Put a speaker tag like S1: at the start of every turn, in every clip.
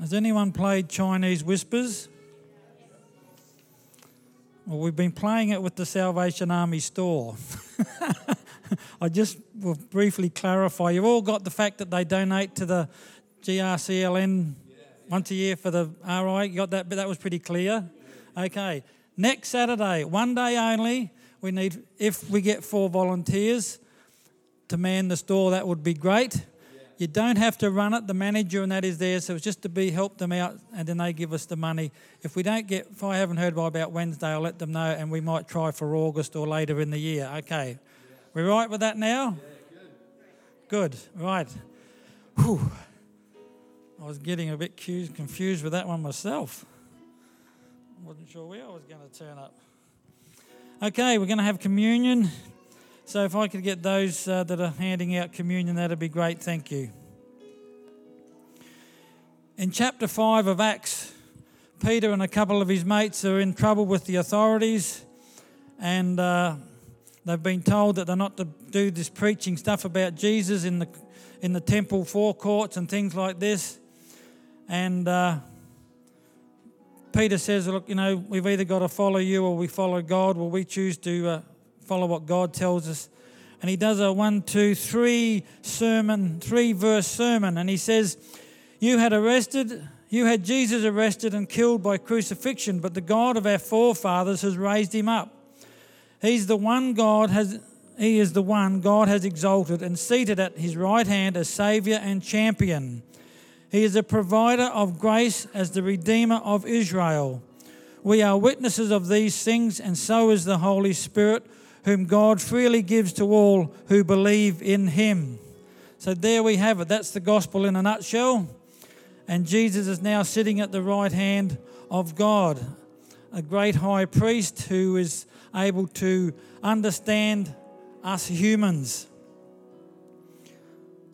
S1: Has anyone played Chinese Whispers? Well, we've been playing it with the Salvation Army store. I just will briefly clarify. You've all got the fact that they donate to the GRCLN once a year for the RI. You got that? But that was pretty clear. Okay. Next Saturday, one day only. We need, if we get four volunteers to man the store, that would be great. You don't have to run it. The manager and that is there, so it's just to be help them out, and then they give us the money. If we don't get, if I haven't heard by about Wednesday, I'll let them know, and we might try for August or later in the year. Okay, we right with that now? good. Good. Right. Whew. I was getting a bit confused with that one myself. Wasn't sure where I was going to turn up. Okay, we're going to have communion. So if I could get those uh, that are handing out communion, that'd be great. Thank you. In chapter 5 of Acts, Peter and a couple of his mates are in trouble with the authorities, and uh, they've been told that they're not to do this preaching stuff about Jesus in the in the temple forecourts and things like this. And uh, Peter says, "Look, you know, we've either got to follow you or we follow God. Well, we choose to uh, follow what God tells us. And he does a one, two, three sermon, three verse sermon. And he says, You had arrested, you had Jesus arrested and killed by crucifixion, but the God of our forefathers has raised him up. He's the one God has he is the one God has exalted and seated at his right hand as Saviour and champion. He is a provider of grace as the Redeemer of Israel. We are witnesses of these things, and so is the Holy Spirit whom God freely gives to all who believe in him. So there we have it. That's the gospel in a nutshell. And Jesus is now sitting at the right hand of God, a great high priest who is able to understand us humans.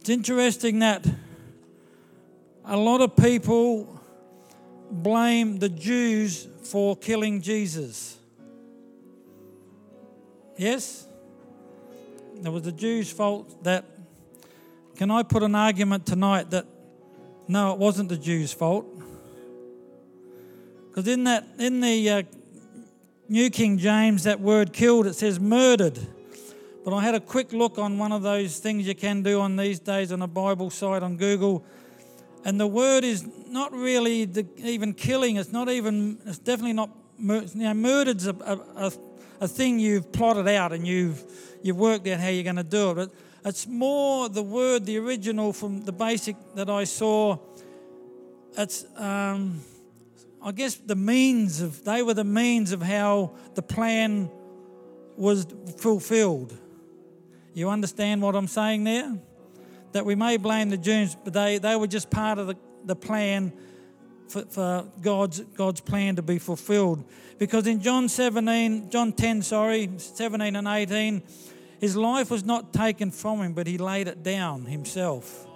S1: It's interesting that a lot of people blame the Jews for killing Jesus. Yes? It was the Jews' fault that. Can I put an argument tonight that no, it wasn't the Jews' fault? Because in that, in the uh, New King James, that word killed, it says murdered. But I had a quick look on one of those things you can do on these days on a Bible site on Google, and the word is not really the, even killing. It's not even. It's definitely not. You know, murdered's a, a, a a thing you've plotted out and you've, you've worked out how you're going to do it. But it's more the word, the original from the basic that I saw. It's, um, I guess, the means of, they were the means of how the plan was fulfilled. You understand what I'm saying there? That we may blame the Jews, but they, they were just part of the, the plan for, for God's, God's plan to be fulfilled. Because in John 17, John 10, sorry, 17 and 18, his life was not taken from him, but he laid it down himself.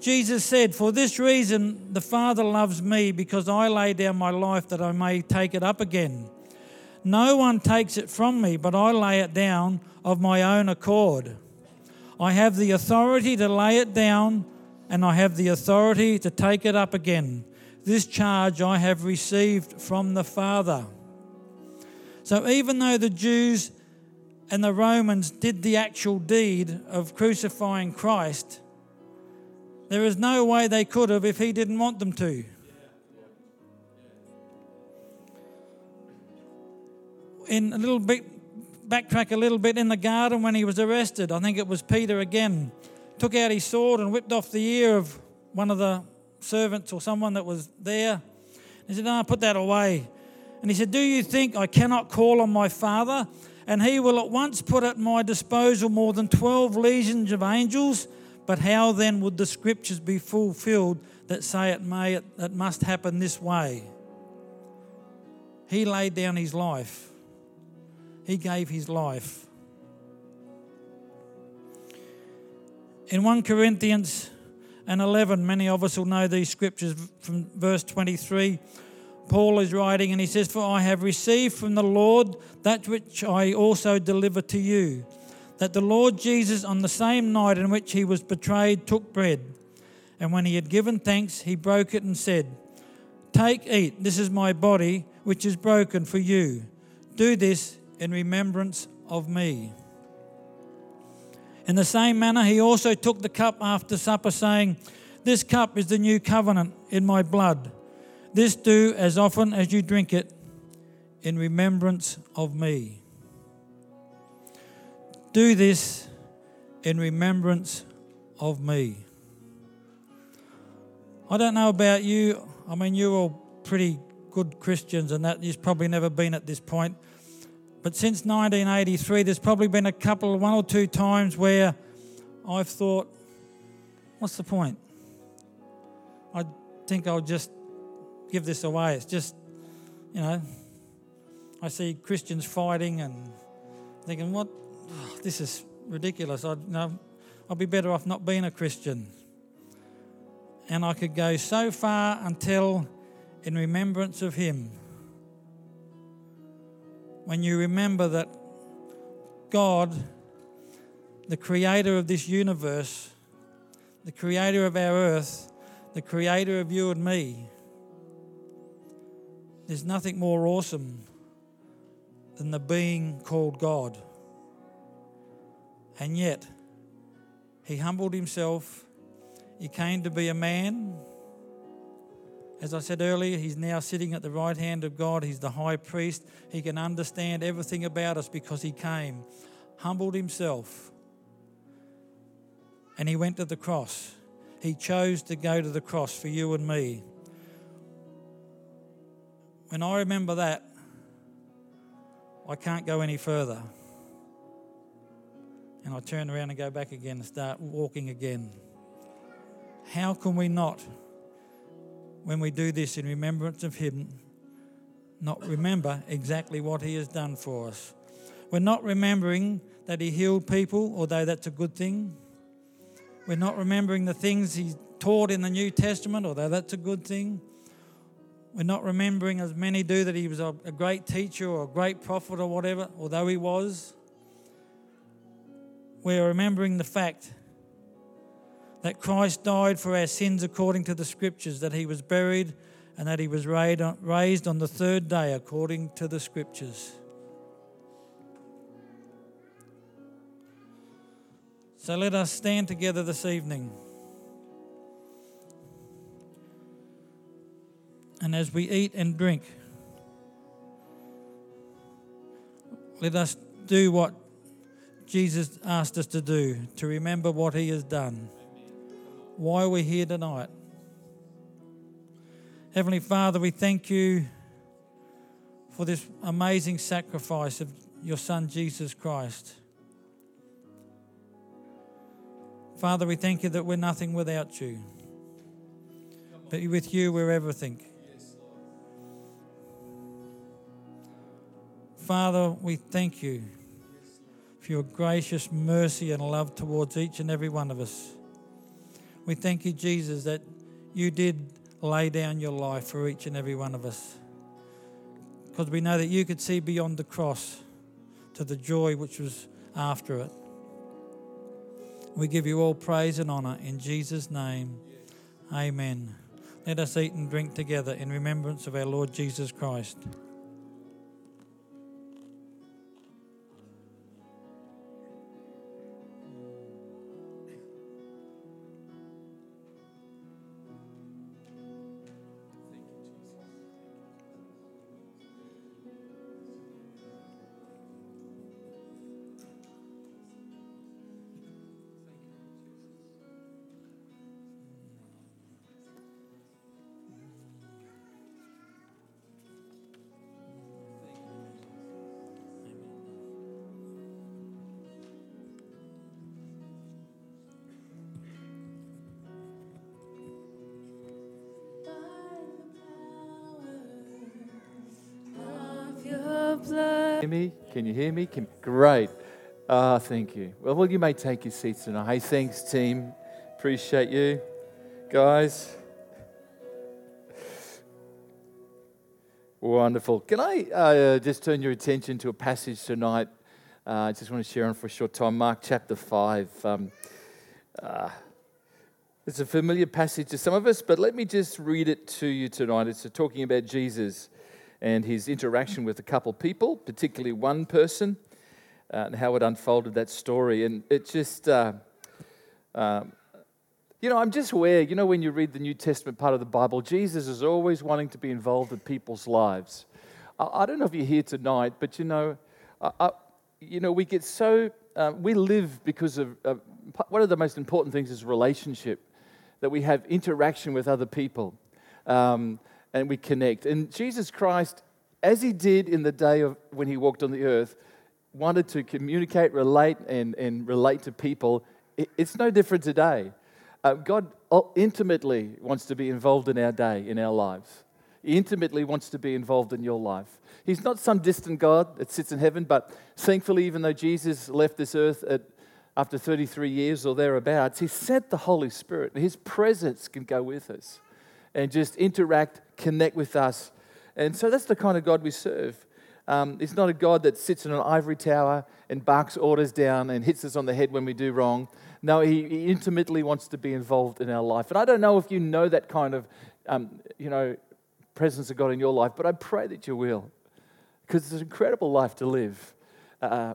S1: Jesus said, For this reason the Father loves me, because I lay down my life that I may take it up again. No one takes it from me, but I lay it down of my own accord. I have the authority to lay it down, and I have the authority to take it up again. This charge I have received from the Father. So even though the Jews and the Romans did the actual deed of crucifying Christ, there is no way they could have if he didn't want them to. In a little bit, backtrack a little bit in the garden when he was arrested, I think it was Peter again, took out his sword and whipped off the ear of one of the servants or someone that was there. He said, No, put that away. And he said, Do you think I cannot call on my Father? And he will at once put at my disposal more than 12 legions of angels. But how then would the scriptures be fulfilled that say it may, it must happen this way? He laid down his life. He gave his life. In 1 Corinthians and 11. Many of us will know these scriptures from verse 23. Paul is writing and he says, For I have received from the Lord that which I also deliver to you, that the Lord Jesus, on the same night in which he was betrayed, took bread. And when he had given thanks, he broke it and said, Take, eat, this is my body, which is broken for you. Do this in remembrance of me. In the same manner, he also took the cup after supper, saying, This cup is the new covenant in my blood. This do as often as you drink it in remembrance of me. Do this in remembrance of me. I don't know about you. I mean, you're all pretty good Christians, and that you've probably never been at this point. But since 1983, there's probably been a couple, one or two times where I've thought, what's the point? I think I'll just give this away. It's just, you know, I see Christians fighting and thinking, what? Oh, this is ridiculous. I'd, you know, I'd be better off not being a Christian. And I could go so far until, in remembrance of Him, when you remember that God, the creator of this universe, the creator of our earth, the creator of you and me, there's nothing more awesome than the being called God. And yet, he humbled himself. He came to be a man. As I said earlier, he's now sitting at the right hand of God. He's the high priest. He can understand everything about us because he came, humbled himself, and he went to the cross. He chose to go to the cross for you and me. When I remember that, I can't go any further. And I turn around and go back again and start walking again. How can we not, when we do this in remembrance of Him, not remember exactly what He has done for us? We're not remembering that He healed people, although that's a good thing. We're not remembering the things He taught in the New Testament, although that's a good thing. We're not remembering, as many do, that he was a, great teacher or a great prophet or whatever, although he was. We're remembering the fact that Christ died for our sins according to the scriptures, that he was buried, and that he was raised on the third day according to the scriptures. So let us stand together this evening. And as we eat and drink, let us do what Jesus asked us to do to remember what He has done. Why are we're here tonight. Heavenly Father, we thank you for this amazing sacrifice of your Son, Jesus Christ. Father, we thank you that we're nothing without you. But with you, we're everything. Father, we thank you for your gracious mercy and love towards each and every one of us. We thank you, Jesus, that you did lay down your life for each and every one of us. Because we know that you could see beyond the cross to the joy which was after it. We give you all praise and honour in Jesus' name. Amen. Let us eat and drink together in remembrance of our Lord Jesus Christ.
S2: Hear me? Can you hear me? Can, great. Ah, thank you. Well, well, you may take your seats tonight. Hey, thanks, team. Appreciate you, guys. Wonderful. Can I uh, just turn your attention to a passage tonight? Uh, I just want to share on for a short time. Mark chapter 5. Um, uh, It's a familiar passage to some of us, but let me just read it to you tonight. It's talking about Jesus and his interaction with a couple people, particularly one person, uh, and how it unfolded that story. And it just, uh, um, you know, I'm just aware, you know, when you read the New Testament part of the Bible, Jesus is always wanting to be involved in people's lives. I, I don't know if you're here tonight, but you know, I, I, you know, we get so, uh, we live because of, uh, one of the most important things is relationship that we have interaction with other people um, and we connect. And Jesus Christ, as he did in the day of when he walked on the earth, wanted to communicate, relate, and, and relate to people. It's no different today. Uh, God intimately wants to be involved in our day, in our lives. He intimately wants to be involved in your life. He's not some distant God that sits in heaven, but thankfully, even though Jesus left this earth at after 33 years or thereabouts, He sent the Holy Spirit. His presence can go with us and just interact, connect with us. And so that's the kind of God we serve. Um, it's not a God that sits in an ivory tower and barks orders down and hits us on the head when we do wrong. No, he, he intimately wants to be involved in our life. And I don't know if you know that kind of, um, you know, presence of God in your life, but I pray that you will. Because it's an incredible life to live. Uh,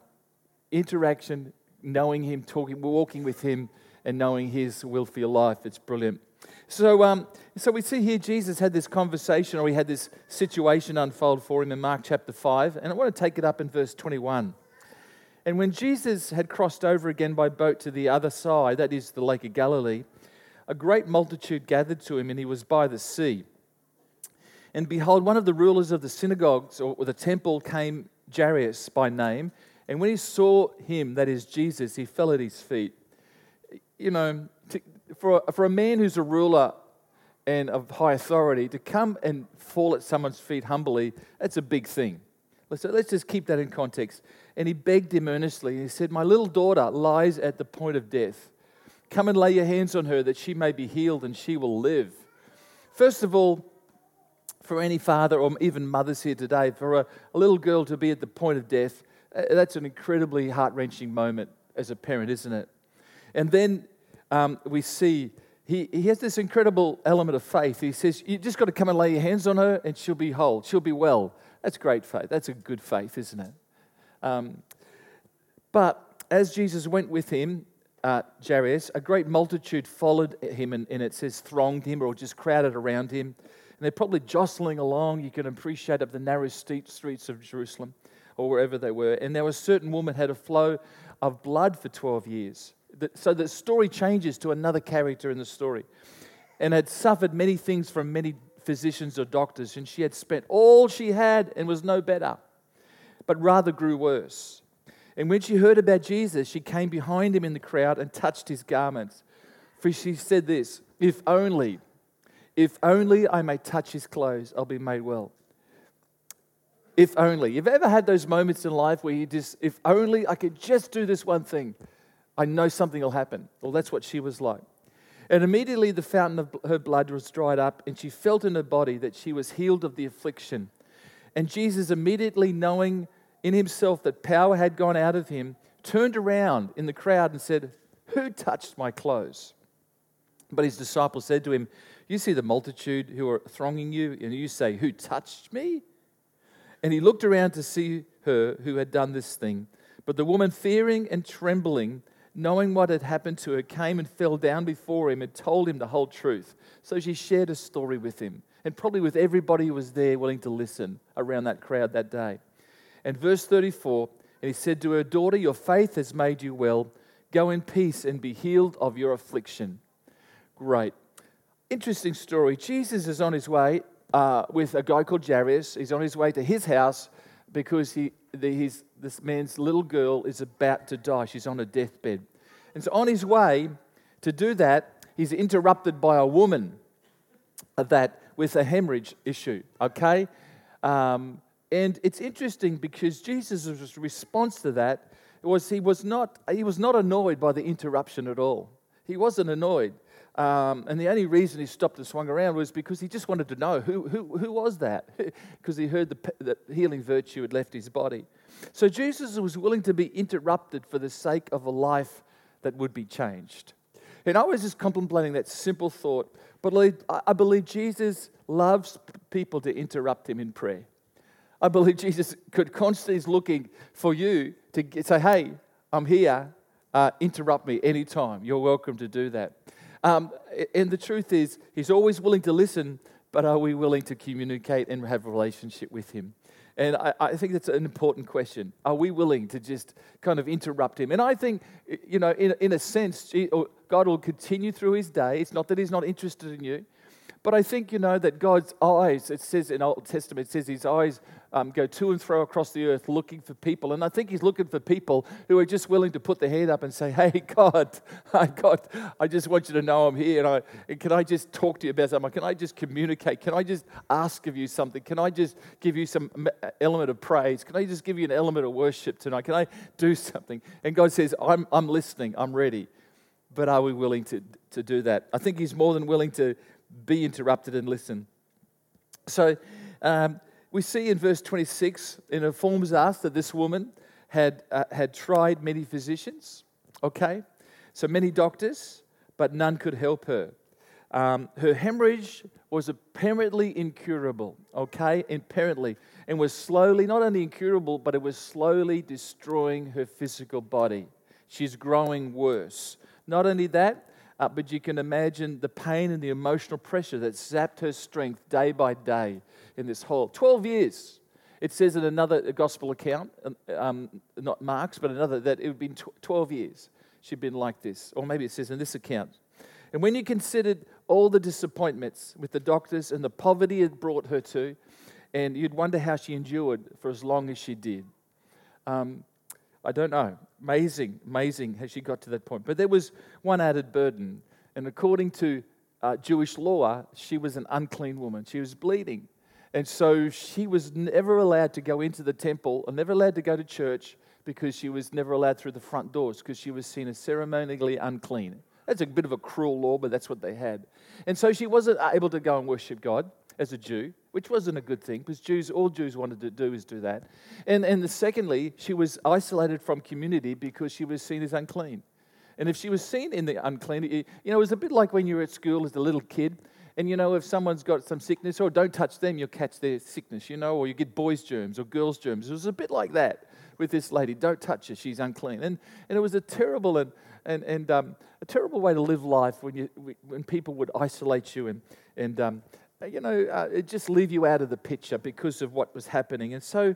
S2: interaction, knowing Him, talking, walking with Him, and knowing His will for your life. It's brilliant. So, um, so we see here Jesus had this conversation, or he had this situation unfold for him in Mark chapter 5, and I want to take it up in verse 21. And when Jesus had crossed over again by boat to the other side, that is the Lake of Galilee, a great multitude gathered to him, and he was by the sea. And behold, one of the rulers of the synagogues or the temple came, Jairus by name, and when he saw him, that is Jesus, he fell at his feet. You know, for, for a man who's a ruler and of high authority, to come and fall at someone's feet humbly, that's a big thing. Let's, let's just keep that in context. And he begged him earnestly. He said, My little daughter lies at the point of death. Come and lay your hands on her that she may be healed and she will live. First of all, for any father or even mothers here today, for a, a little girl to be at the point of death, uh, that's an incredibly heart wrenching moment as a parent, isn't it? And then um, we see he, he has this incredible element of faith. He says, You just got to come and lay your hands on her and she'll be whole, she'll be well. That's great faith. That's a good faith, isn't it? Um, but as Jesus went with him, uh, Jairus, a great multitude followed him, and, and, it says thronged him or just crowded around him. And they're probably jostling along. You can appreciate up the narrow streets of Jerusalem or wherever they were. And there was a certain woman had a flow of blood for 12 years. So the story changes to another character in the story. And had suffered many things from many physicians or doctors, and she had spent all she had and was no better, but rather grew worse. And when she heard about Jesus, she came behind him in the crowd and touched his garments. For she said this If only, if only I may touch his clothes, I'll be made well. If only. You've ever had those moments in life where you just, if only I could just do this one thing, I know something will happen. Well, that's what she was like. And immediately the fountain of her blood was dried up, and she felt in her body that she was healed of the affliction. And Jesus, immediately knowing in himself that power had gone out of him, turned around in the crowd and said, Who touched my clothes? But his disciples said to him, You see the multitude who are thronging you, and you say, Who touched me? And he looked around to see her who had done this thing. But the woman, fearing and trembling, knowing what had happened to her, came and fell down before him and told him the whole truth. So she shared a story with him, and probably with everybody who was there willing to listen around that crowd that day. And verse 34 And he said to her, Daughter, your faith has made you well. Go in peace and be healed of your affliction. Great. Interesting story. Jesus is on his way uh, with a guy called Jairus. He's on his way to his house because he, the, his, this man's little girl is about to die. She's on a deathbed. And so, on his way to do that, he's interrupted by a woman that with a hemorrhage issue. Okay? Um, and it's interesting because Jesus' response to that was he was not, he was not annoyed by the interruption at all. He wasn't annoyed. Um, and the only reason he stopped and swung around was because he just wanted to know who, who, who was that? because he heard the, the healing virtue had left his body. So Jesus was willing to be interrupted for the sake of a life that would be changed. And I was just contemplating that simple thought. But I believe Jesus loves people to interrupt him in prayer. I believe Jesus could constantly is looking for you to say, hey, I'm here. Uh, interrupt me anytime. You're welcome to do that. Um, and the truth is, he's always willing to listen, but are we willing to communicate and have a relationship with him? And I, I, think that's an important question. Are we willing to just kind of interrupt him? And I think, you know, in, in a sense, God will continue through his day. It's not that he's not interested in you. But I think, you know, that God's eyes, it says in Old Testament, it says his eyes um, go to and fro across the earth looking for people. And I think he's looking for people who are just willing to put their hand up and say, Hey, God, I, God, I just want you to know I'm here. And, I, and can I just talk to you about something? Can I just communicate? Can I just ask of you something? Can I just give you some element of praise? Can I just give you an element of worship tonight? Can I do something? And God says, I'm, I'm listening, I'm ready. But are we willing to, to do that? I think he's more than willing to be interrupted and listen. So, um, we see in verse 26, it informs us that this woman had, uh, had tried many physicians, okay? So many doctors, but none could help her. Um, her hemorrhage was apparently incurable, okay? Apparently. And was slowly, not only incurable, but it was slowly destroying her physical body. She's growing worse. Not only that, uh, but you can imagine the pain and the emotional pressure that zapped her strength day by day in this whole 12 years. It says in another gospel account, um, um not Mark's, but another, that it had been 12 years she'd been like this. Or maybe it says in this account. And when you considered all the disappointments with the doctors and the poverty it brought her to, and you'd wonder how she endured for as long as she did. Um, I don't know. Amazing, amazing how she got to that point. But there was one added burden. And according to uh, Jewish law, she was an unclean woman. She was bleeding. And so she was never allowed to go into the temple or never allowed to go to church because she was never allowed through the front doors because she was seen as ceremonially unclean. That's a bit of a cruel law, but that's what they had. And so she wasn't able to go and worship God as a Jew, which wasn't a good thing because Jews, all Jews wanted to do is do that. And, and secondly, she was isolated from community because she was seen as unclean. And if she was seen in the unclean, you know, it was a bit like when you were at school as a little kid and you know, if someone's got some sickness, or don't touch them, you'll catch their sickness, you know, or you get boys' germs or girls' germs. It was a bit like that with this lady. Don't touch her, she's unclean. And, and it was a terrible and, and, and um, a terrible way to live life when, you, when people would isolate you and, and um, you know, uh, just leave you out of the picture because of what was happening. And so,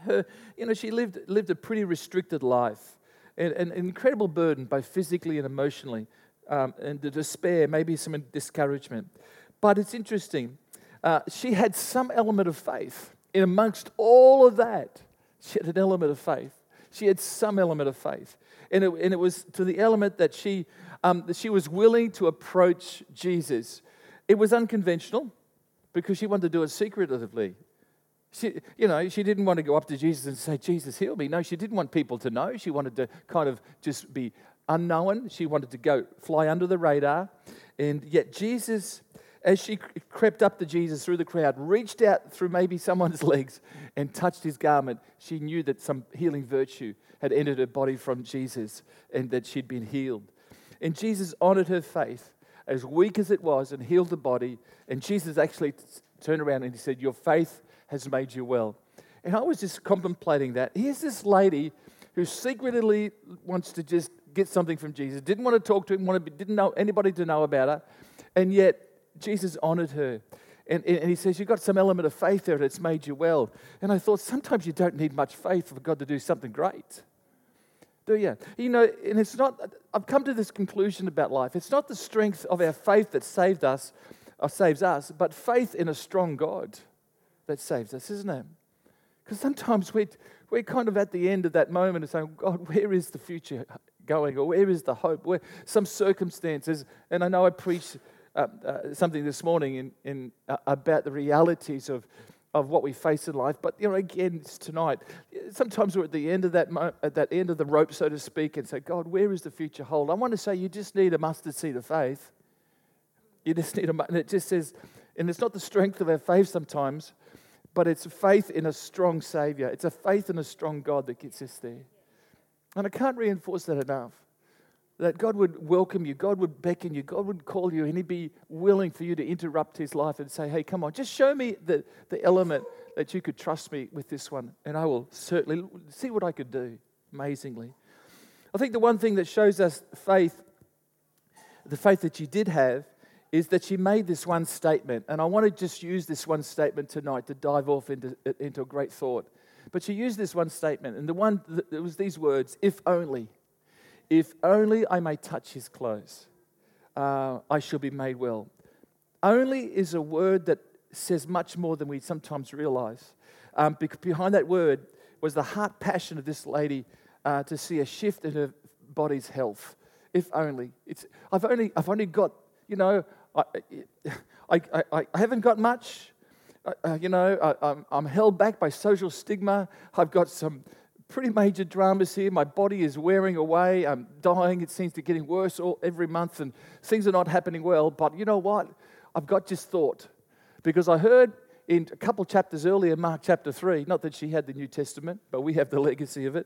S2: her, you know, she lived, lived a pretty restricted life and, and an incredible burden, both physically and emotionally um, and the despair, maybe some discouragement. But it's interesting. Uh, she had some element of faith. In amongst all of that, she had an element of faith. She had some element of faith. And it, and it was to the element that she, um, that she was willing to approach Jesus. It was unconventional because she wanted to do it secretively. She, you know, she didn't want to go up to Jesus and say, Jesus, heal me. No, she didn't want people to know. She wanted to kind of just be unknown. She wanted to go fly under the radar. And yet, Jesus, as she crept up to Jesus through the crowd, reached out through maybe someone's legs and touched his garment, she knew that some healing virtue had entered her body from Jesus and that she'd been healed. And Jesus honored her faith, as weak as it was, and healed the body. And Jesus actually turned around and he said, Your faith has made you well. And I was just contemplating that. Here's this lady who secretly wants to just get something from Jesus, didn't want to talk to him, wanted, didn't know anybody to know about her, and yet Jesus honored her. And, and he says, You've got some element of faith there, and it's made you well. And I thought, sometimes you don't need much faith for God to do something great. Do you? You know, and it's not, I've come to this conclusion about life. It's not the strength of our faith that saved us or saves us, but faith in a strong God that saves us, isn't it? Because sometimes we, we're kind of at the end of that moment and saying, God, where is the future going or where is the hope? Where some circumstances, and I know I preached uh, uh, something this morning in, in uh, about the realities of, of what we face in life. But you know, again, it's tonight, sometimes we're at the end of that at that end of the rope, so to speak, and say, God, where is the future hold? I want to say, you just need a mustard seed of faith. You just need a, and it just says, and it's not the strength of our faith sometimes, but it's faith in a strong Savior. It's a faith in a strong God that gets us there. And I can't reinforce that enough. that God would welcome you, God would beckon you, God would call you, and He'd be willing for you to interrupt His life and say, Hey, come on, just show me the, the element that you could trust me with this one, and I will certainly see what I could do amazingly. I think the one thing that shows us faith, the faith that she did have, is that she made this one statement. And I want to just use this one statement tonight to dive off into, into a great thought. But she used this one statement, and the one, it was these words, if only. If only I may touch his clothes, uh, I shall be made well. Only is a word that says much more than we sometimes realize. Um, behind that word was the heart passion of this lady uh, to see a shift in her body's health. If only. It's, I've, only I've only got, you know, I, I, I, I haven't got much. Uh, uh you know, I, I'm held back by social stigma. I've got some pretty major dramas here. My body is wearing away. I'm dying. It seems to be getting worse all, every month, and things are not happening well. But you know what? I've got this thought because I heard in a couple chapters earlier, Mark chapter 3, not that she had the New Testament, but we have the legacy of eh,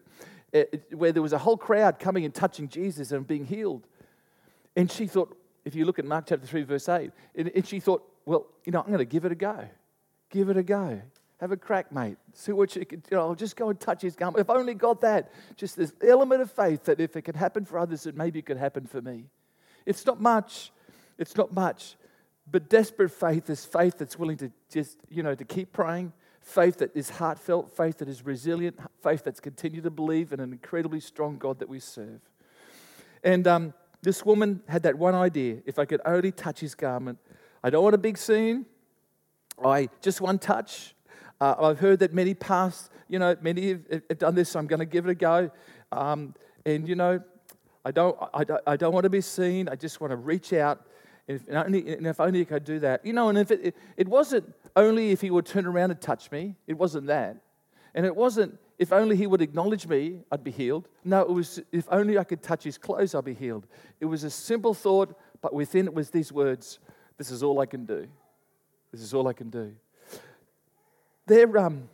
S2: it, where there was a whole crowd coming and touching Jesus and being healed. And she thought, if you look at Mark chapter 3, verse 8, and she thought, well, you know, I'm going to give it a go. Give it a go. Have a crack, mate. See what you can, you know, I'll just go and touch his garment. If only got that. Just this element of faith that if it could happen for others, it maybe could happen for me. It's not much. It's not much. But desperate faith is faith that's willing to just, you know, to keep praying, faith that is heartfelt, faith that is resilient, faith that's continued to believe in an incredibly strong God that we serve. And um, this woman had that one idea if I could only touch his garment, I don't want a big scene. I just one touch, uh, I've heard that many past, you know, many have, have done this, so I'm going to give it a go. Um, and, you know, I don't, I, don't, I don't want to be seen. I just want to reach out. And if, only, and if only I could do that. You know, and if it, it, it wasn't only if he would turn around and touch me, it wasn't that. And it wasn't if only he would acknowledge me, I'd be healed. No, it was if only I could touch his clothes, I'd be healed. It was a simple thought, but within it was these words This is all I can do. This is all I can do. They're, um,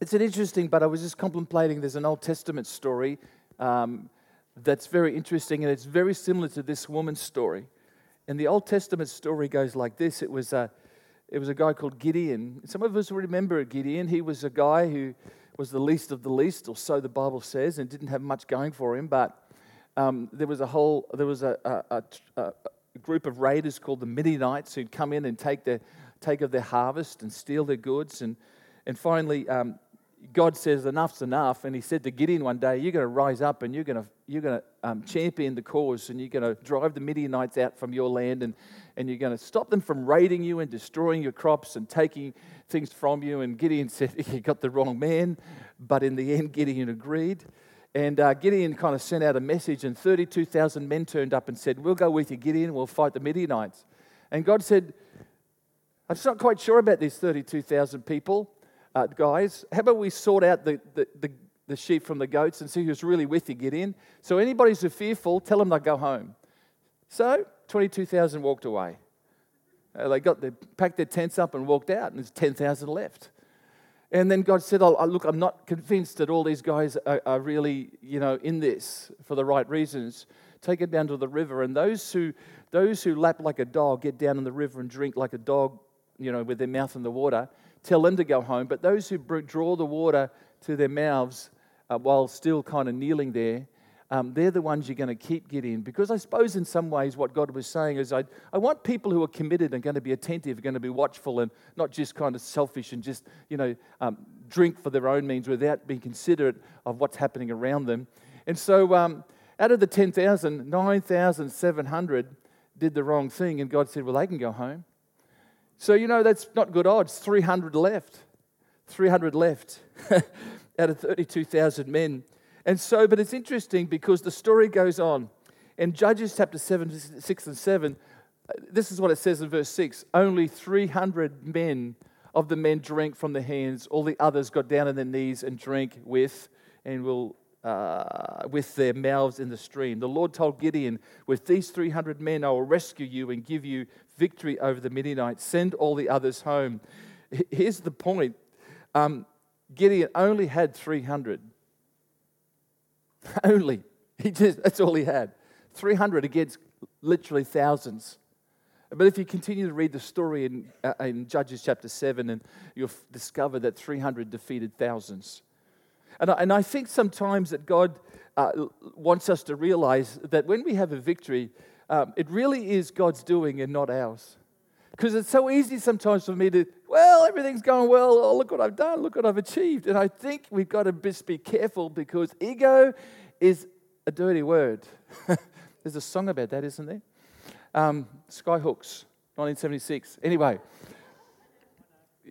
S2: it's an interesting, but I was just contemplating. There's an Old Testament story um, that's very interesting, and it's very similar to this woman's story. And the Old Testament story goes like this it was a, it was a guy called Gideon. Some of us remember Gideon. He was a guy who was the least of the least, or so the Bible says, and didn't have much going for him. But um, there was a whole, there was a, a, a, a group of raiders called the Midianites who'd come in and take their take of their harvest and steal their goods. And, and finally, um, God says, Enough's enough. And he said to Gideon one day, You're going to rise up and you're going to, you're going to um, champion the cause and you're going to drive the Midianites out from your land and, and you're going to stop them from raiding you and destroying your crops and taking things from you. And Gideon said, You got the wrong man. But in the end, Gideon agreed. And uh, Gideon kind of sent out a message, and 32,000 men turned up and said, We'll go with you, Gideon, we'll fight the Midianites. And God said, I'm just not quite sure about these 32,000 people, uh, guys. How about we sort out the, the, the, the, sheep from the goats and see who's really with you, Gideon. So, anybody who's fearful, tell them they go home. So, 22,000 walked away. Uh, they got they packed their tents up and walked out, and there's 10,000 left. And then God said, oh, Look, I'm not convinced that all these guys are, are really, you know, in this for the right reasons. Take it down to the river. And those who, those who lap like a dog get down in the river and drink like a dog you know, with their mouth in the water, tell them to go home. But those who draw the water to their mouths uh, while still kind of kneeling there, um, they're the ones you're going to keep getting. Because I suppose in some ways what God was saying is, I, I want people who are committed and going to be attentive, going to be watchful, and not just kind of selfish and just, you know, um, drink for their own means without being considerate of what's happening around them. And so um, out of the 10,000, 9,700 did the wrong thing, and God said, well, they can go home. So, you know, that's not good odds. 300 left. 300 left out of 32,000 men. And so, but it's interesting because the story goes on. In Judges chapter 7, 6 and 7, this is what it says in verse 6 only 300 men of the men drank from the hands, all the others got down on their knees and drank with, and will uh, with their mouths in the stream. The Lord told Gideon, With these 300 men, I will rescue you and give you victory over the Midianites. Send all the others home. Here's the point um, Gideon only had 300. only. He just, that's all he had. 300 against literally thousands. But if you continue to read the story in, uh, in Judges chapter 7, and you'll f- discover that 300 defeated thousands. And I, and I think sometimes that God uh, wants us to realize that when we have a victory, um, it really is God's doing and not ours. Because it's so easy sometimes for me to, well, everything's going well. Oh, look what I've done. Look what I've achieved. And I think we've got to just be careful because ego is a dirty word. There's a song about that, isn't there? Um, Skyhooks, 1976. Anyway,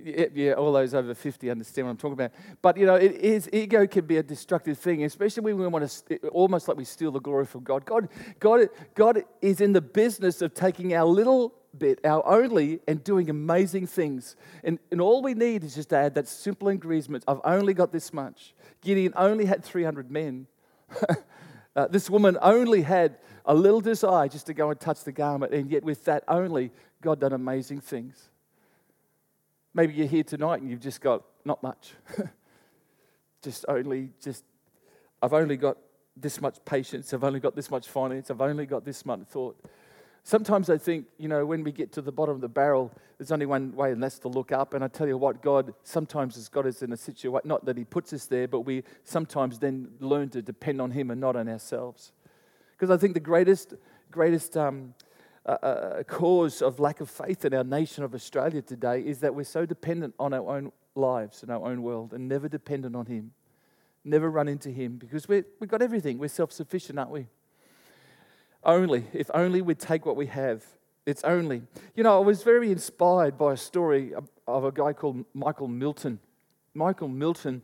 S2: yeah, all those over 50 understand what I'm talking about. But, you know, it is, ego can be a destructive thing, especially when we want to, almost like we steal the glory from God. God, God, God is in the business of taking our little bit, our only, and doing amazing things. And, and all we need is just to add that simple ingredient. I've only got this much. Gideon only had 300 men. uh, this woman only had a little desire just to go and touch the garment, and yet with that only, God done amazing things. Maybe you're here tonight and you've just got not much. just only, just, I've only got this much patience, I've only got this much finance, I've only got this much thought. Sometimes I think, you know, when we get to the bottom of the barrel, there's only one way, and that's to look up. And I tell you what, God sometimes has got us in a situation, not that He puts us there, but we sometimes then learn to depend on Him and not on ourselves. Because I think the greatest, greatest um, uh, cause of lack of faith in our nation of Australia today is that we're so dependent on our own lives and our own world and never dependent on Him. Never run into Him because we we've got everything. We're self sufficient, aren't we? Only, if only we'd take what we have. It's only. You know, I was very inspired by a story of, of a guy called Michael Milton. Michael Milton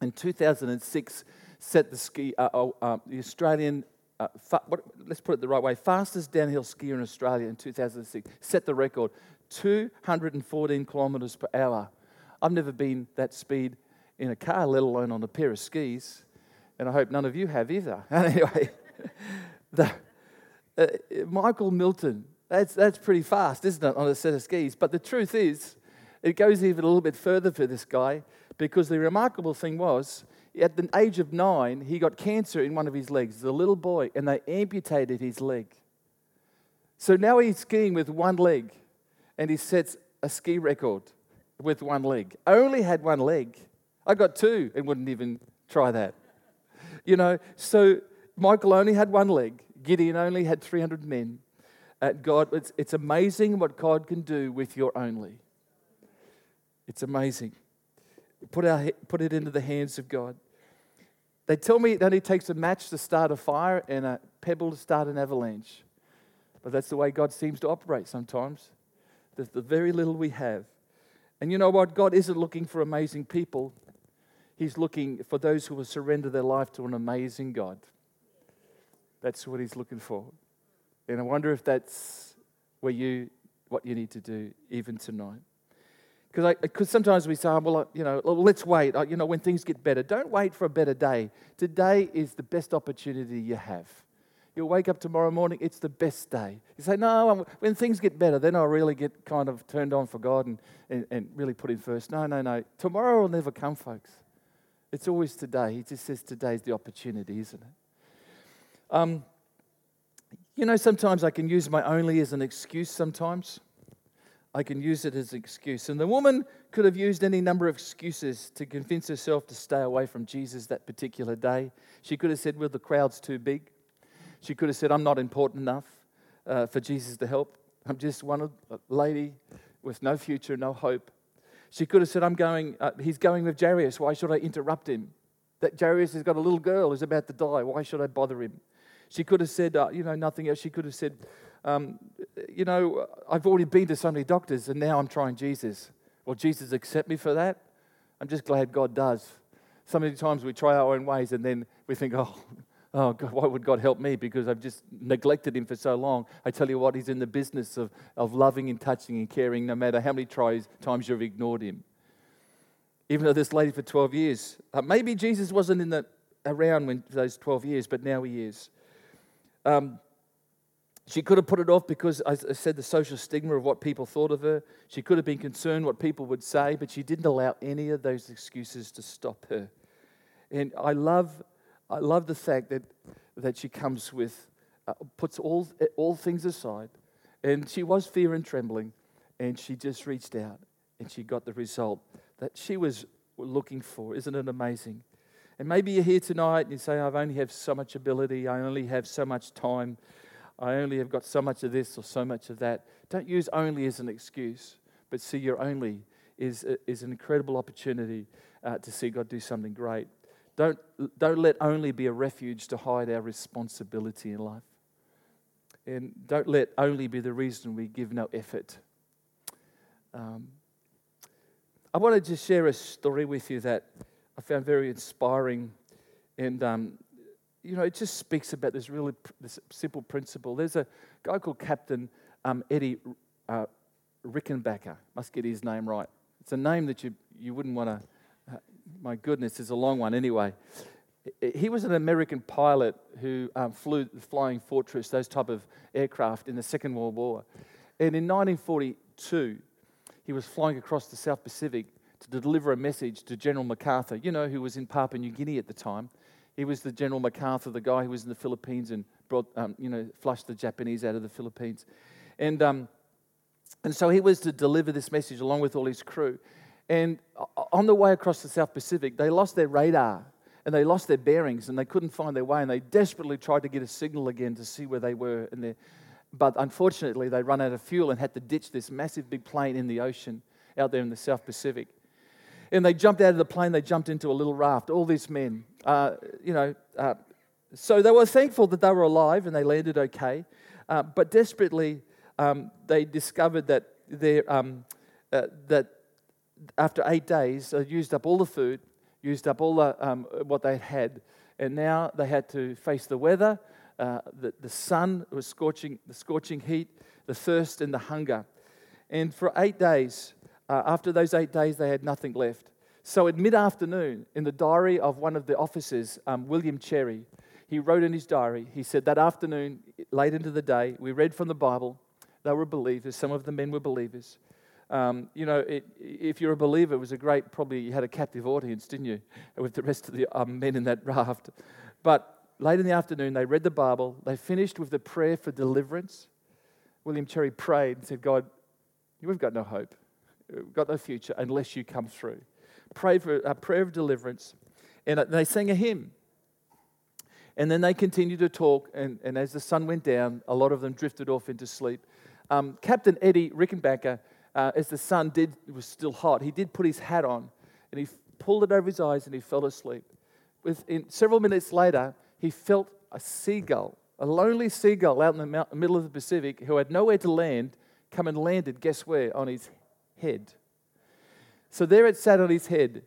S2: in 2006 set the ski, uh, uh, uh, the Australian, uh, fa- what, let's put it the right way, fastest downhill skier in Australia in 2006, set the record 214 kilometres per hour. I've never been that speed in a car, let alone on a pair of skis, and I hope none of you have either. anyway, the, uh, Michael Milton, that's, that's pretty fast, isn't it, on a set of skis? But the truth is, it goes even a little bit further for this guy because the remarkable thing was, at the age of nine, he got cancer in one of his legs, the little boy, and they amputated his leg. So now he's skiing with one leg, and he sets a ski record with one leg. I only had one leg. I got two and wouldn't even try that. You know, so Michael only had one leg. Gideon only had 300 men. At uh, God, it's, it's amazing what God can do with your only. It's amazing. Put, our, put it into the hands of God. They tell me that it only takes a match to start a fire and a pebble to start an avalanche. But that's the way God seems to operate sometimes. There's the very little we have. And you know what? God isn't looking for amazing people, He's looking for those who will surrender their life to an amazing God. That's what he's looking for. And I wonder if that's where you, what you need to do even tonight. Because sometimes we say, oh, well, you know, let's wait. You know, when things get better, don't wait for a better day. Today is the best opportunity you have. You'll wake up tomorrow morning, it's the best day. You say, no, when things get better, then I'll really get kind of turned on for God and, and, and really put Him first. No, no, no. Tomorrow will never come, folks. It's always today. He just says today's the opportunity, isn't it? Um, you know, sometimes I can use my only as an excuse sometimes. I can use it as an excuse. And the woman could have used any number of excuses to convince herself to stay away from Jesus that particular day. She could have said, Well, the crowd's too big. She could have said, I'm not important enough uh, for Jesus to help. I'm just one lady with no future, no hope. She could have said, I'm going, uh, he's going with Jairus. Why should I interrupt him? That Jairus has got a little girl who's about to die. Why should I bother him? She could have said, uh, you know, nothing else. She could have said, um, you know, I've already been to so many doctors and now I'm trying Jesus. Will Jesus accept me for that? I'm just glad God does. So many times we try our own ways and then we think, oh, oh God, why would God help me? Because I've just neglected him for so long. I tell you what, he's in the business of, of loving and touching and caring no matter how many tries, times you've ignored him. Even though this lady for 12 years, uh, maybe Jesus wasn't in the, around when those 12 years, but now he is. Um, she could have put it off because I said the social stigma of what people thought of her. She could have been concerned what people would say, but she didn't allow any of those excuses to stop her. And I love, I love the fact that, that she comes with uh, puts all, all things aside. And she was fear and trembling, and she just reached out and she got the result that she was looking for. Isn't it amazing? And maybe you're here tonight and you say, I've only have so much ability, I only have so much time, I only have got so much of this or so much of that. Don't use only as an excuse, but see your only is, is an incredible opportunity uh, to see God do something great. Don't, don't let only be a refuge to hide our responsibility in life. And don't let only be the reason we give no effort. Um, I want to just share a story with you that I found very inspiring. And, um, you know, it just speaks about this really this simple principle. There's a guy called Captain um, Eddie uh, Rickenbacker. Must get his name right. It's a name that you, you wouldn't want to, uh, my goodness, it's a long one anyway. He was an American pilot who um, flew the Flying Fortress, those type of aircraft in the Second World War. And in 1942, he was flying across the South Pacific to deliver a message to General MacArthur, you know, who was in Papua New Guinea at the time. He was the General MacArthur, the guy who was in the Philippines and brought, um, you know, flushed the Japanese out of the Philippines. And, um, and so he was to deliver this message along with all his crew. And on the way across the South Pacific, they lost their radar and they lost their bearings and they couldn't find their way and they desperately tried to get a signal again to see where they were in there. But unfortunately, they ran out of fuel and had to ditch this massive big plane in the ocean out there in the South Pacific. And they jumped out of the plane, they jumped into a little raft, all these men. Uh, you know, uh, so they were thankful that they were alive and they landed okay. Uh, but desperately, um, they discovered that, um, uh, that after eight days, they used up all the food, used up all the, um, what they had, and now they had to face the weather, uh, the, the sun was scorching, the scorching heat, the thirst, and the hunger. And for eight days, uh, after those eight days, they had nothing left. So at mid afternoon, in the diary of one of the officers, um, William Cherry, he wrote in his diary, he said, That afternoon, late into the day, we read from the Bible. They were believers. Some of the men were believers. Um, you know, it, if you're a believer, it was a great, probably you had a captive audience, didn't you, with the rest of the um, men in that raft. But late in the afternoon, they read the Bible. They finished with the prayer for deliverance. William Cherry prayed and said, God, we've got no hope. Got no future unless you come through. Pray for a prayer of deliverance. And they sang a hymn. And then they continued to talk. And, and as the sun went down, a lot of them drifted off into sleep. Um, Captain Eddie Rickenbacker uh, as the sun did was still hot, he did put his hat on and he pulled it over his eyes and he fell asleep. Within several minutes later, he felt a seagull, a lonely seagull out in the middle of the Pacific who had nowhere to land, come and landed, guess where? On his head. So there it sat on his head.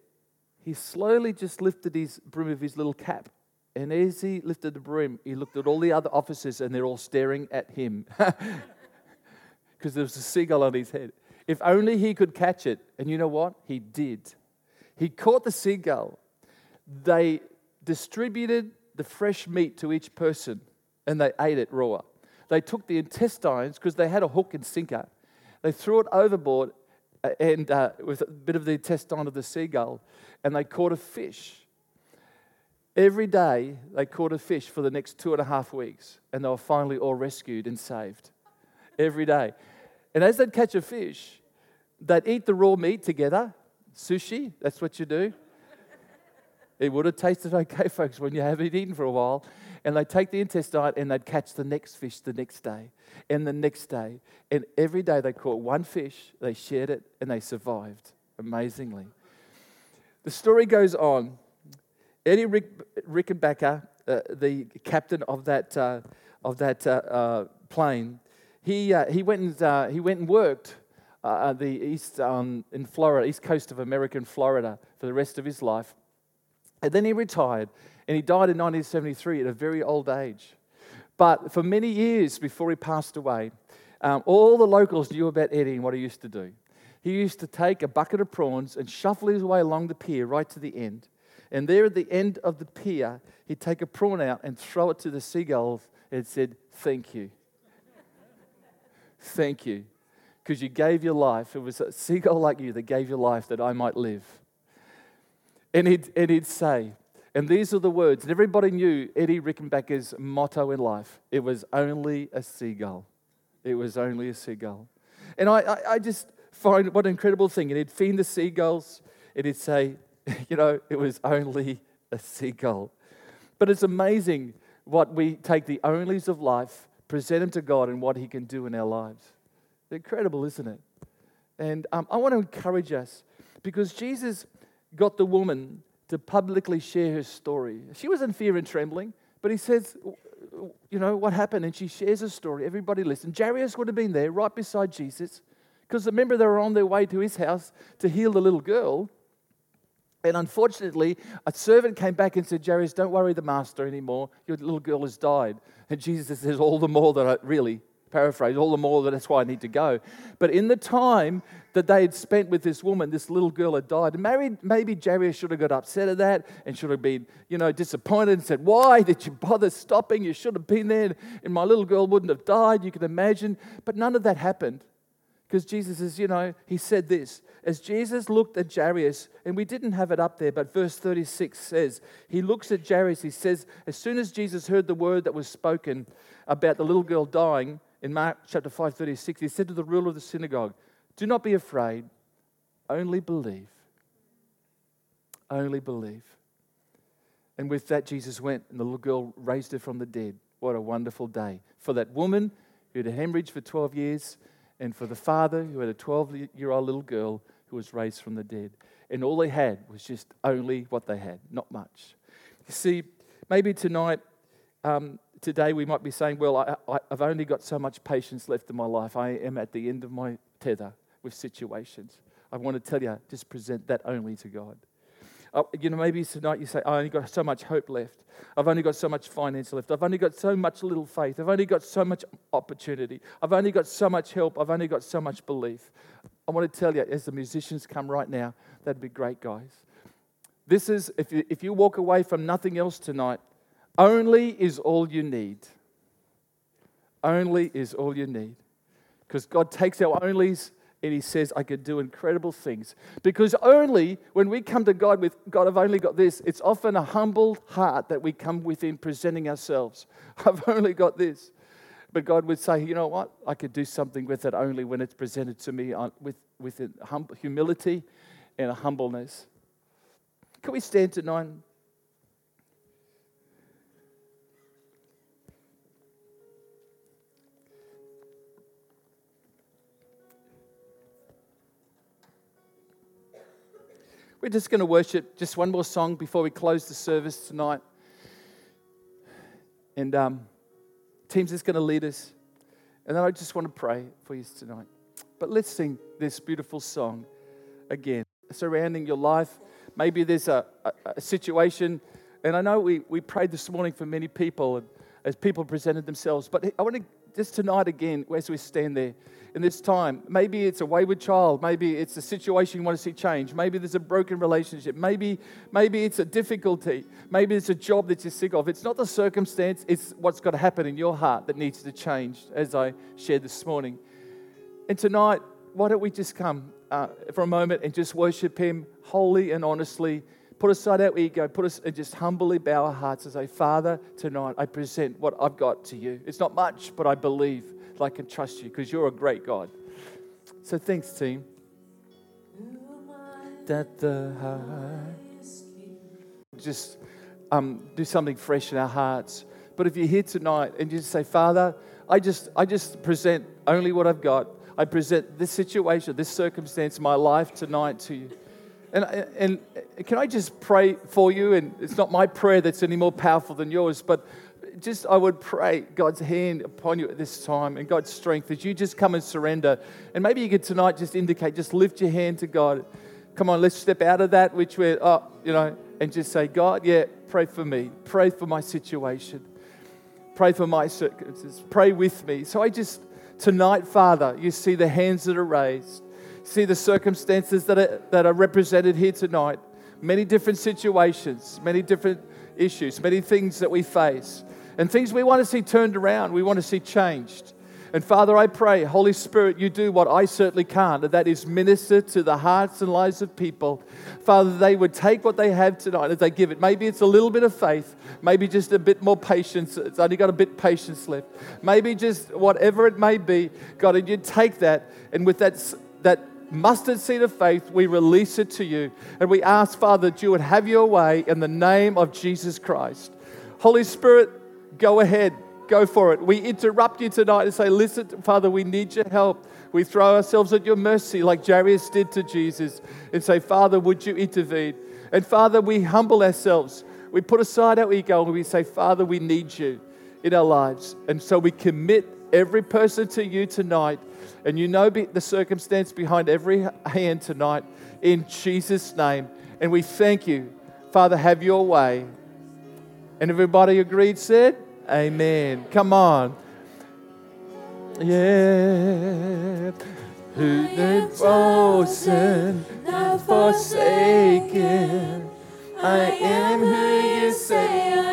S2: He slowly just lifted his brim of his little cap. And as he lifted the brim, he looked at all the other officers and they're all staring at him because there was a seagull on his head. If only he could catch it. And you know what? He did. He caught the seagull. They distributed the fresh meat to each person and they ate it raw. They took the intestines because they had a hook and sinker. They threw it overboard and uh, with a bit of the intestine of the seagull and they caught a fish. Every day they caught a fish for the next two and a half weeks and they were finally all rescued and saved. Every day. And as they'd catch a fish, they'd eat the raw meat together. Sushi, that's what you do. It would have tasted okay, folks, when you have it eaten for a while. And they'd take the intestine and they'd catch the next fish the next day and the next day. And every day they caught one fish, they shared it, and they survived amazingly. The story goes on. Eddie Rick, Rickenbacker, uh, the captain of that, uh, of that uh, uh plane, he, uh, he, went and, uh, he went and worked uh, the east um, in Florida, east coast of American Florida for the rest of his life. And then he retired and he died in 1973 at a very old age. But for many years before he passed away, um, all the locals knew about Eddie and what he used to do. He used to take a bucket of prawns and shuffle his way along the pier right to the end. And there at the end of the pier, he'd take a prawn out and throw it to the seagulls and said, Thank you. Thank you. Because you gave your life. It was a seagull like you that gave your life that I might live. And he'd, and he'd say, And these are the words. And everybody knew Eddie Rickenbacker's motto in life it was only a seagull. It was only a seagull. And I, I, I just find what an incredible thing. And he'd feed the seagulls, and he'd say, you know, it was only a seagull. But it's amazing what we take the onlys of life, present them to God, and what He can do in our lives. Incredible, isn't it? And um, I want to encourage us because Jesus got the woman to publicly share her story. She was in fear and trembling, but He says, you know, what happened? And she shares her story. Everybody listened. Jairus would have been there right beside Jesus because remember, they were on their way to his house to heal the little girl. And unfortunately, a servant came back and said, Jairus, don't worry the master anymore. Your little girl has died. And Jesus says, All the more that I really, paraphrase, all the more that that's why I need to go. But in the time that they had spent with this woman, this little girl had died. Maybe, maybe Jairus should have got upset at that and should have been, you know, disappointed and said, Why did you bother stopping? You should have been there and my little girl wouldn't have died. You can imagine. But none of that happened. Because Jesus is, you know, he said this. As Jesus looked at Jairus, and we didn't have it up there, but verse 36 says, he looks at Jairus, he says, as soon as Jesus heard the word that was spoken about the little girl dying, in Mark chapter 5, 36, he said to the ruler of the synagogue, Do not be afraid, only believe. Only believe. And with that, Jesus went, and the little girl raised her from the dead. What a wonderful day. For that woman who had a hemorrhage for 12 years, and for the father who had a 12 year old little girl who was raised from the dead. And all they had was just only what they had, not much. You see, maybe tonight, um, today, we might be saying, Well, I, I've only got so much patience left in my life. I am at the end of my tether with situations. I want to tell you, just present that only to God. Uh, you know, maybe tonight you say, I only got so much hope left. I've only got so much finance left. I've only got so much little faith. I've only got so much opportunity. I've only got so much help. I've only got so much belief. I want to tell you, as the musicians come right now, that'd be great, guys. This is, if you, if you walk away from nothing else tonight, only is all you need. Only is all you need. Because God takes our onlys and he says, I could do incredible things. Because only when we come to God with, God, I've only got this, it's often a humble heart that we come within presenting ourselves. I've only got this. But God would say, you know what? I could do something with it only when it's presented to me uh, with, with humility and a humbleness. Can we stand tonight? We're just going to worship just one more song before we close the service tonight. And um, team's just going to lead us. And then I just want to pray for you tonight. But let's sing this beautiful song again, surrounding your life. Maybe there's a, a, a situation, and I know we, we prayed this morning for many people and as people presented themselves, but I want to just tonight again, as we stand there in this time, maybe it's a wayward child, maybe it's a situation you want to see change, maybe there's a broken relationship, maybe, maybe it's a difficulty, maybe it's a job that you're sick of. It's not the circumstance, it's what's got to happen in your heart that needs to change, as I shared this morning. And tonight, why don't we just come uh, for a moment and just worship Him wholly and honestly? Put aside our ego, put us and just humbly bow our hearts and say, Father, tonight I present what I've got to you. It's not much, but I believe that I can trust you because you're a great God. So thanks, team. That the heart just um, do something fresh in our hearts. But if you're here tonight and you say, Father, I just I just present only what I've got. I present this situation, this circumstance, my life tonight to you. And, and can I just pray for you? And it's not my prayer that's any more powerful than yours, but just I would pray God's hand upon you at this time and God's strength as you just come and surrender. And maybe you could tonight just indicate, just lift your hand to God. Come on, let's step out of that which we're, oh, you know, and just say, God, yeah, pray for me. Pray for my situation. Pray for my circumstances. Pray with me. So I just, tonight, Father, you see the hands that are raised see the circumstances that are, that are represented here tonight. Many different situations, many different issues, many things that we face, and things we want to see turned around, we want to see changed. And Father, I pray, Holy Spirit, you do what I certainly can't, and that is minister to the hearts and lives of people. Father, they would take what they have tonight as they give it. Maybe it's a little bit of faith, maybe just a bit more patience. It's only got a bit patience left. Maybe just whatever it may be, God, and you take that, and with that, that mustard seed of faith, we release it to you. And we ask, Father, that you would have your way in the name of Jesus Christ. Holy Spirit, go ahead Go for it. We interrupt you tonight and say, Listen, Father, we need your help. We throw ourselves at your mercy like Jairus did to Jesus and say, Father, would you intervene? And Father, we humble ourselves. We put aside our ego and we say, Father, we need you in our lives. And so we commit every person to you tonight. And you know the circumstance behind every hand tonight in Jesus' name. And we thank you. Father, have your way. And everybody agreed, said, Amen. Come on. Yeah. Who the chosen, not forsaken. I am who you say